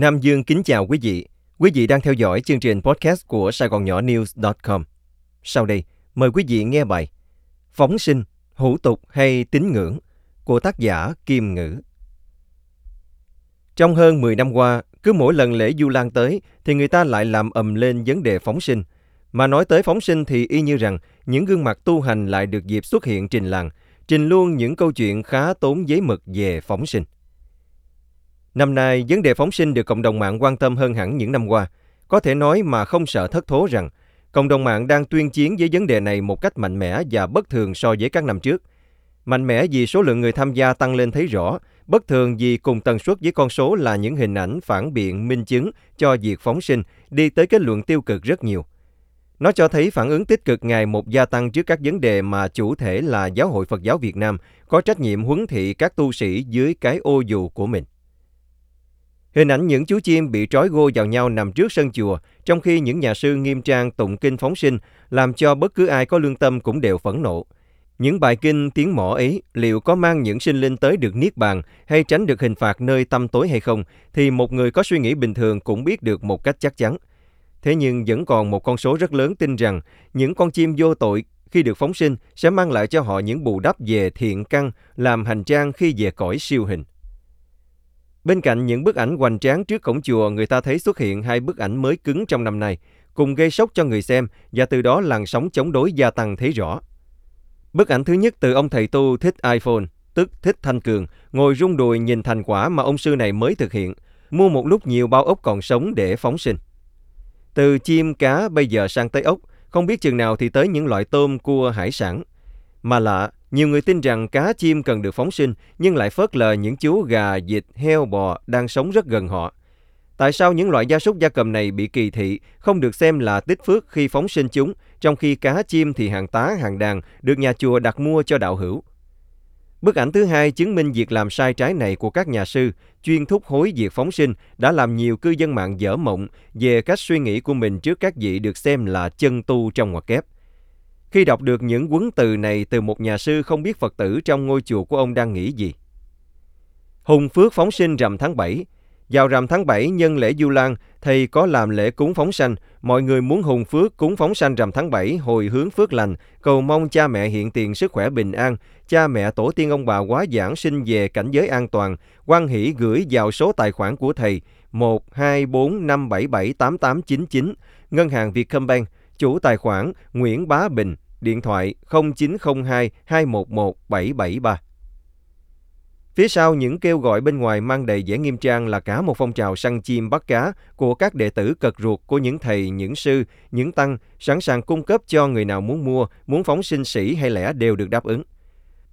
Nam Dương kính chào quý vị. Quý vị đang theo dõi chương trình podcast của Sài Gòn Nhỏ News.com. Sau đây, mời quý vị nghe bài Phóng sinh, hủ tục hay tín ngưỡng của tác giả Kim Ngữ. Trong hơn 10 năm qua, cứ mỗi lần lễ Du Lan tới thì người ta lại làm ầm lên vấn đề phóng sinh. Mà nói tới phóng sinh thì y như rằng những gương mặt tu hành lại được dịp xuất hiện trình làng, trình luôn những câu chuyện khá tốn giấy mực về phóng sinh. Năm nay, vấn đề phóng sinh được cộng đồng mạng quan tâm hơn hẳn những năm qua. Có thể nói mà không sợ thất thố rằng, cộng đồng mạng đang tuyên chiến với vấn đề này một cách mạnh mẽ và bất thường so với các năm trước. Mạnh mẽ vì số lượng người tham gia tăng lên thấy rõ, bất thường vì cùng tần suất với con số là những hình ảnh phản biện minh chứng cho việc phóng sinh đi tới kết luận tiêu cực rất nhiều. Nó cho thấy phản ứng tích cực ngày một gia tăng trước các vấn đề mà chủ thể là Giáo hội Phật giáo Việt Nam có trách nhiệm huấn thị các tu sĩ dưới cái ô dù của mình. Hình ảnh những chú chim bị trói gô vào nhau nằm trước sân chùa, trong khi những nhà sư nghiêm trang tụng kinh phóng sinh, làm cho bất cứ ai có lương tâm cũng đều phẫn nộ. Những bài kinh tiếng mỏ ấy liệu có mang những sinh linh tới được niết bàn hay tránh được hình phạt nơi tâm tối hay không, thì một người có suy nghĩ bình thường cũng biết được một cách chắc chắn. Thế nhưng vẫn còn một con số rất lớn tin rằng những con chim vô tội khi được phóng sinh sẽ mang lại cho họ những bù đắp về thiện căn, làm hành trang khi về cõi siêu hình. Bên cạnh những bức ảnh hoành tráng trước cổng chùa, người ta thấy xuất hiện hai bức ảnh mới cứng trong năm nay, cùng gây sốc cho người xem và từ đó làn sóng chống đối gia tăng thấy rõ. Bức ảnh thứ nhất từ ông thầy tu thích iPhone, tức thích Thanh Cường, ngồi rung đùi nhìn thành quả mà ông sư này mới thực hiện, mua một lúc nhiều bao ốc còn sống để phóng sinh. Từ chim cá bây giờ sang tới ốc, không biết chừng nào thì tới những loại tôm, cua, hải sản. Mà lạ, nhiều người tin rằng cá chim cần được phóng sinh nhưng lại phớt lờ những chú gà, vịt, heo, bò đang sống rất gần họ. Tại sao những loại gia súc gia cầm này bị kỳ thị, không được xem là tích phước khi phóng sinh chúng, trong khi cá chim thì hàng tá hàng đàn được nhà chùa đặt mua cho đạo hữu? Bức ảnh thứ hai chứng minh việc làm sai trái này của các nhà sư chuyên thúc hối việc phóng sinh đã làm nhiều cư dân mạng dở mộng về cách suy nghĩ của mình trước các vị được xem là chân tu trong ngoặc kép. Khi đọc được những quấn từ này từ một nhà sư không biết Phật tử trong ngôi chùa của ông đang nghĩ gì. Hùng Phước phóng sinh rằm tháng 7. Vào rằm tháng 7 nhân lễ Du Lan, thầy có làm lễ cúng phóng sanh. Mọi người muốn hùng phước cúng phóng sanh rằm tháng 7 hồi hướng phước lành, cầu mong cha mẹ hiện tiền sức khỏe bình an, cha mẹ tổ tiên ông bà quá giảng sinh về cảnh giới an toàn, quan hỷ gửi vào số tài khoản của thầy 12457788899, Ngân hàng Vietcombank, chủ tài khoản Nguyễn Bá Bình, điện thoại 0902 211 773. Phía sau những kêu gọi bên ngoài mang đầy vẻ nghiêm trang là cả một phong trào săn chim bắt cá của các đệ tử cật ruột của những thầy, những sư, những tăng sẵn sàng cung cấp cho người nào muốn mua, muốn phóng sinh sĩ hay lẽ đều được đáp ứng.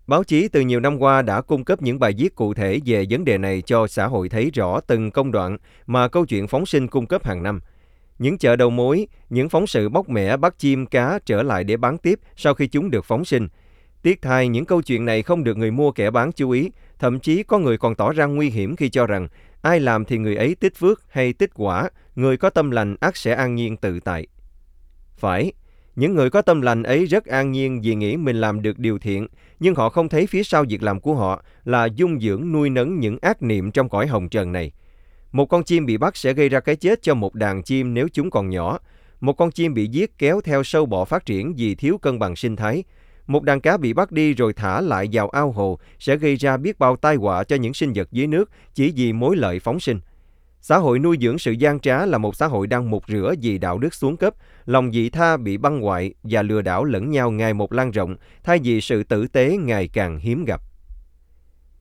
Báo chí từ nhiều năm qua đã cung cấp những bài viết cụ thể về vấn đề này cho xã hội thấy rõ từng công đoạn mà câu chuyện phóng sinh cung cấp hàng năm – những chợ đầu mối, những phóng sự bóc mẻ bắt chim cá trở lại để bán tiếp sau khi chúng được phóng sinh. Tiếc thay những câu chuyện này không được người mua kẻ bán chú ý, thậm chí có người còn tỏ ra nguy hiểm khi cho rằng ai làm thì người ấy tích phước hay tích quả, người có tâm lành ắt sẽ an nhiên tự tại. Phải, những người có tâm lành ấy rất an nhiên vì nghĩ mình làm được điều thiện, nhưng họ không thấy phía sau việc làm của họ là dung dưỡng nuôi nấng những ác niệm trong cõi hồng trần này – một con chim bị bắt sẽ gây ra cái chết cho một đàn chim nếu chúng còn nhỏ. Một con chim bị giết kéo theo sâu bọ phát triển vì thiếu cân bằng sinh thái. Một đàn cá bị bắt đi rồi thả lại vào ao hồ sẽ gây ra biết bao tai họa cho những sinh vật dưới nước chỉ vì mối lợi phóng sinh. Xã hội nuôi dưỡng sự gian trá là một xã hội đang mục rửa vì đạo đức xuống cấp, lòng dị tha bị băng hoại và lừa đảo lẫn nhau ngày một lan rộng, thay vì sự tử tế ngày càng hiếm gặp.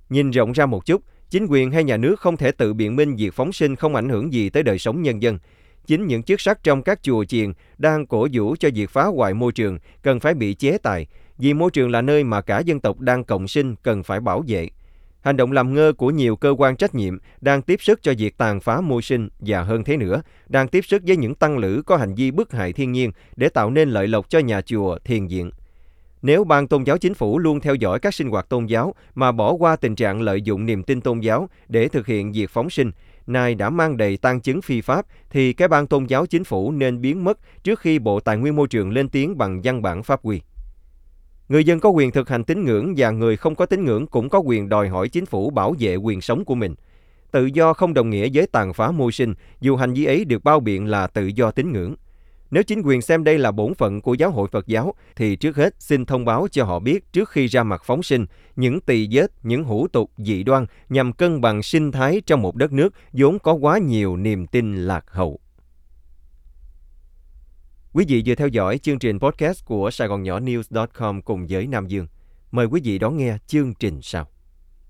Nhìn rộng ra một chút, Chính quyền hay nhà nước không thể tự biện minh việc phóng sinh không ảnh hưởng gì tới đời sống nhân dân. Chính những chức sắc trong các chùa chiền đang cổ vũ cho việc phá hoại môi trường cần phải bị chế tài, vì môi trường là nơi mà cả dân tộc đang cộng sinh cần phải bảo vệ. Hành động làm ngơ của nhiều cơ quan trách nhiệm đang tiếp sức cho việc tàn phá môi sinh và hơn thế nữa, đang tiếp sức với những tăng lữ có hành vi bức hại thiên nhiên để tạo nên lợi lộc cho nhà chùa, thiền viện. Nếu ban tôn giáo chính phủ luôn theo dõi các sinh hoạt tôn giáo mà bỏ qua tình trạng lợi dụng niềm tin tôn giáo để thực hiện việc phóng sinh, nay đã mang đầy tăng chứng phi pháp, thì cái ban tôn giáo chính phủ nên biến mất trước khi Bộ Tài nguyên Môi trường lên tiếng bằng văn bản pháp quy. Người dân có quyền thực hành tín ngưỡng và người không có tín ngưỡng cũng có quyền đòi hỏi chính phủ bảo vệ quyền sống của mình. Tự do không đồng nghĩa với tàn phá môi sinh, dù hành vi ấy được bao biện là tự do tín ngưỡng. Nếu chính quyền xem đây là bổn phận của giáo hội Phật giáo, thì trước hết xin thông báo cho họ biết trước khi ra mặt phóng sinh những tỳ vết, những hủ tục dị đoan nhằm cân bằng sinh thái trong một đất nước vốn có quá nhiều niềm tin lạc hậu. Quý vị vừa theo dõi chương trình podcast của Sài Gòn Nhỏ News.com cùng với Nam Dương. Mời quý vị đón nghe chương trình sau.